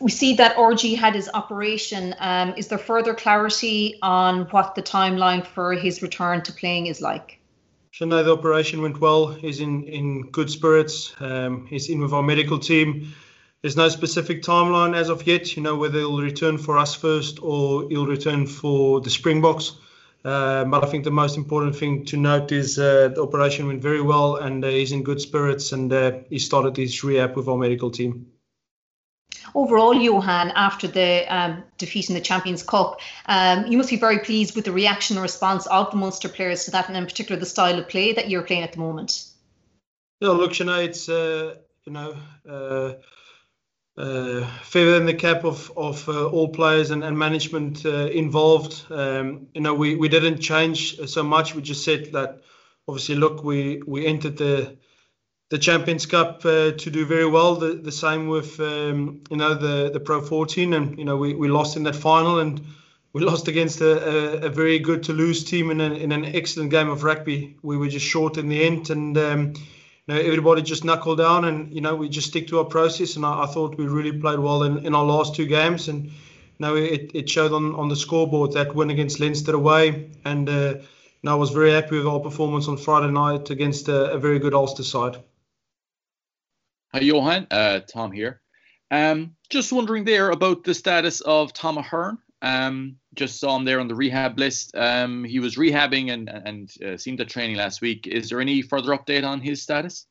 we see that RG had his operation. Um, is there further clarity on what the timeline for his return to playing is like? No, the operation went well. He's in, in good spirits. Um, he's in with our medical team. There's no specific timeline as of yet, you know, whether he'll return for us first or he'll return for the Springboks. Uh, but I think the most important thing to note is uh, the operation went very well and uh, he's in good spirits and uh, he started his rehab with our medical team overall, Johan, after the um, defeat in the Champions Cup, um, you must be very pleased with the reaction and response of the Munster players to that, and in particular the style of play that you're playing at the moment. Yeah, look, Sinead, it's uh, you know. Uh, uh, feather in the cap of of uh, all players and, and management uh, involved. Um, you know, we, we didn't change so much. We just said that obviously, look, we we entered the the Champions Cup uh, to do very well. The, the same with um, you know the the Pro 14, and you know we, we lost in that final, and we lost against a, a, a very good Toulouse team in, in an excellent game of rugby. We were just short in the end, and um, you know everybody just knuckled down, and you know we just stick to our process. And I, I thought we really played well in, in our last two games, and you know it, it showed on, on the scoreboard that win against Leinster away, and uh, know, I was very happy with our performance on Friday night against a, a very good Ulster side. Hi, Johan. Uh, Tom here. Um, just wondering there about the status of Tom Ahern. Um, just saw him there on the rehab list. Um, he was rehabbing and and uh, seemed at training last week. Is there any further update on his status?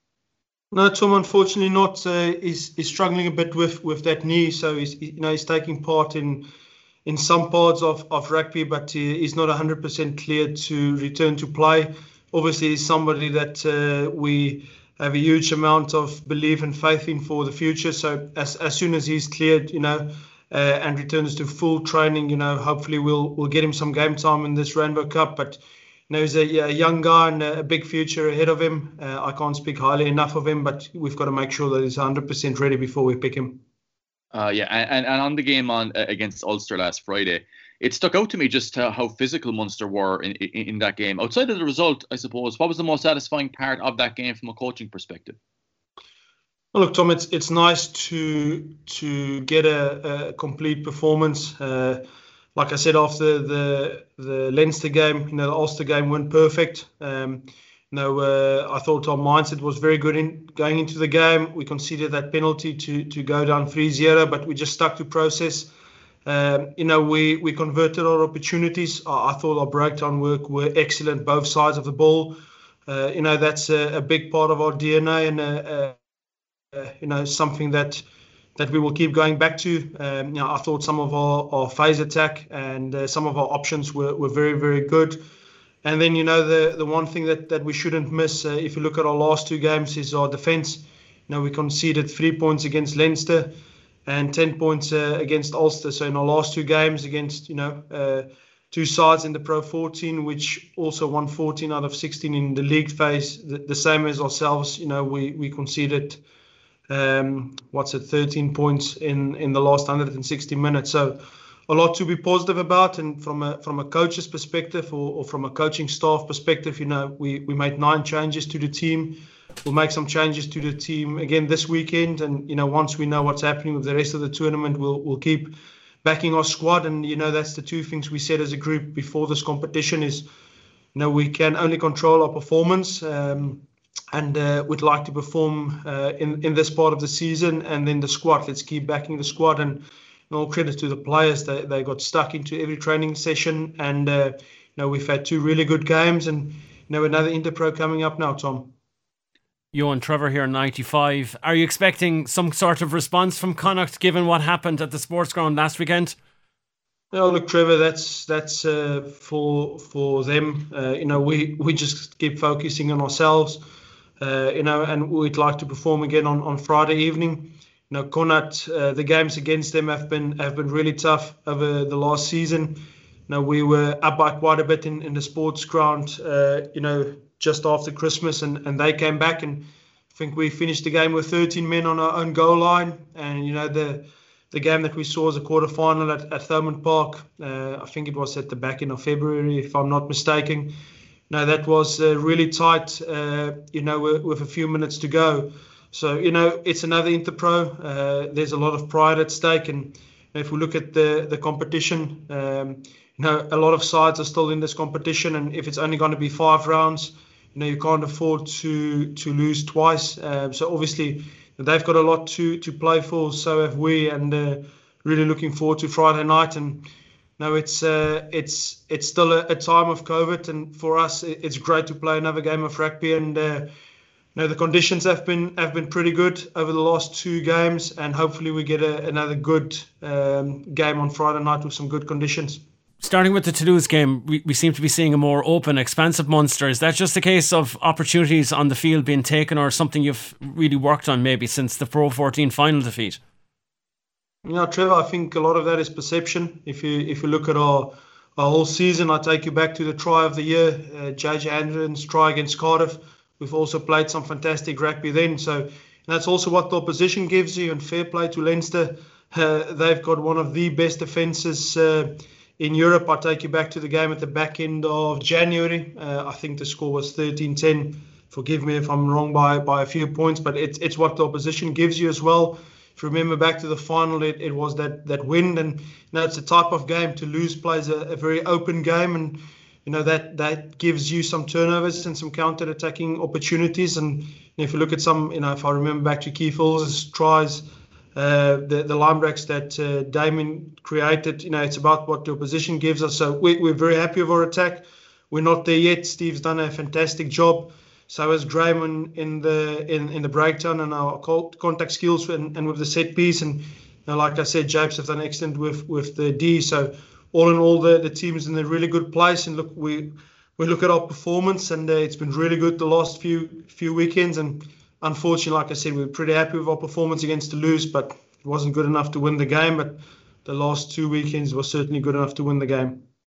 No, Tom. Unfortunately, not. Uh, he's, he's struggling a bit with, with that knee, so he's you know he's taking part in in some parts of, of rugby, but he, he's not 100% clear to return to play. Obviously, he's somebody that uh, we have a huge amount of belief and faith in for the future. So as as soon as he's cleared, you know, uh, and returns to full training, you know, hopefully we'll we'll get him some game time in this Rainbow Cup. But you know, he's a, a young guy and a big future ahead of him. Uh, I can't speak highly enough of him, but we've got to make sure that he's 100% ready before we pick him. Uh, yeah, and, and on the game on uh, against Ulster last Friday, it stuck out to me just how physical Munster were in, in, in that game. Outside of the result, I suppose, what was the most satisfying part of that game from a coaching perspective? Well, look, Tom, it's it's nice to to get a, a complete performance. Uh, like I said after the the Leinster game, you know, the Ulster game went perfect. Um, you know, uh, I thought our mindset was very good in going into the game. We conceded that penalty to to go down 3-0, but we just stuck to process. Um, you know, we, we converted our opportunities. I, I, thought our breakdown work were excellent, both sides of the ball. Uh, you know, that's a, a, big part of our DNA and, uh, uh, you know, something that that we will keep going back to. Um, you know, I thought some of our, our phase attack and uh, some of our options were, were very, very good. And then, you know, the, the one thing that, that we shouldn't miss, uh, if you look at our last two games, is our defence. You know, we conceded three points against Leinster and 10 points uh, against Ulster. So in our last two games against, you know, uh, two sides in the Pro 14, which also won 14 out of 16 in the league phase, the, the same as ourselves. You know, we we conceded um, what's it, 13 points in in the last 160 minutes. So a lot to be positive about. And from a from a coach's perspective or, or from a coaching staff perspective, you know, we we made nine changes to the team. We'll make some changes to the team again this weekend, and you know once we know what's happening with the rest of the tournament, we'll we'll keep backing our squad. And you know that's the two things we said as a group before this competition is, you know, we can only control our performance. Um, and uh, would like to perform uh, in in this part of the season, and then the squad. Let's keep backing the squad, and all credit to the players. They they got stuck into every training session, and uh, you know we've had two really good games, and you know another Interpro coming up now, Tom. Johan Trevor here, in 95. Are you expecting some sort of response from Connacht given what happened at the sports ground last weekend? No, look, Trevor, that's that's uh, for for them. Uh, you know, we we just keep focusing on ourselves. Uh, you know, and we'd like to perform again on, on Friday evening. You know, Connacht, uh, the games against them have been have been really tough over the last season. You know, we were up by quite a bit in, in the sports ground. Uh, you know, just after Christmas, and, and they came back and I think we finished the game with 13 men on our own goal line. And you know the the game that we saw as a quarter final at, at Park, uh, I think it was at the back end of February, if I'm not mistaken. No, that was uh, really tight. Uh, you know, with, with, a few minutes to go. So you know, it's another Interpro. Uh, there's a lot of pride at stake, and if we look at the the competition, um, you know, a lot of sides are still in this competition, and if it's only going to be five rounds, you know, you can't afford to to lose twice. Um, so obviously, they've got a lot to to play for. So have we, and uh, really looking forward to Friday night. And no, it's uh, it's it's still a, a, time of COVID, and for us, it's great to play another game of rugby and. Uh, no, the conditions have been have been pretty good over the last two games, and hopefully we get a, another good um, game on Friday night with some good conditions. Starting with the Toulouse game, we, we seem to be seeing a more open, expansive Munster. Is that just a case of opportunities on the field being taken, or something you've really worked on maybe since the Pro 14 final defeat? You know, Trevor, I think a lot of that is perception. If you if you look at our our whole season, I take you back to the try of the year, uh, JJ Anderson's try against Cardiff We've also played some fantastic rugby then. So that's also what the opposition gives you. And fair play to Leinster. Uh, they've got one of the best defences uh, in Europe. I take you back to the game at the back end of January. Uh, I think the score was 13 10. Forgive me if I'm wrong by, by a few points, but it's, it's what the opposition gives you as well. If you remember back to the final, it, it was that, that wind. And you it's a type of game Toulouse plays a, a very open game. And you know that that gives you some turnovers and some counter-attacking opportunities. And if you look at some, you know, if I remember back to Hill's tries, uh, the the line breaks that uh, Damian created, you know, it's about what the opposition gives us. So we, we're very happy with our attack. We're not there yet. Steve's done a fantastic job. So has Graham in, in the in, in the breakdown and our contact skills and, and with the set piece. And you know, like I said, JP's have done excellent with with the D. So all in all, the, the team is in a really good place. And look, we we look at our performance, and uh, it's been really good the last few few weekends. And unfortunately, like I said, we're pretty happy with our performance against Toulouse, but it wasn't good enough to win the game. But the last two weekends were certainly good enough to win the game.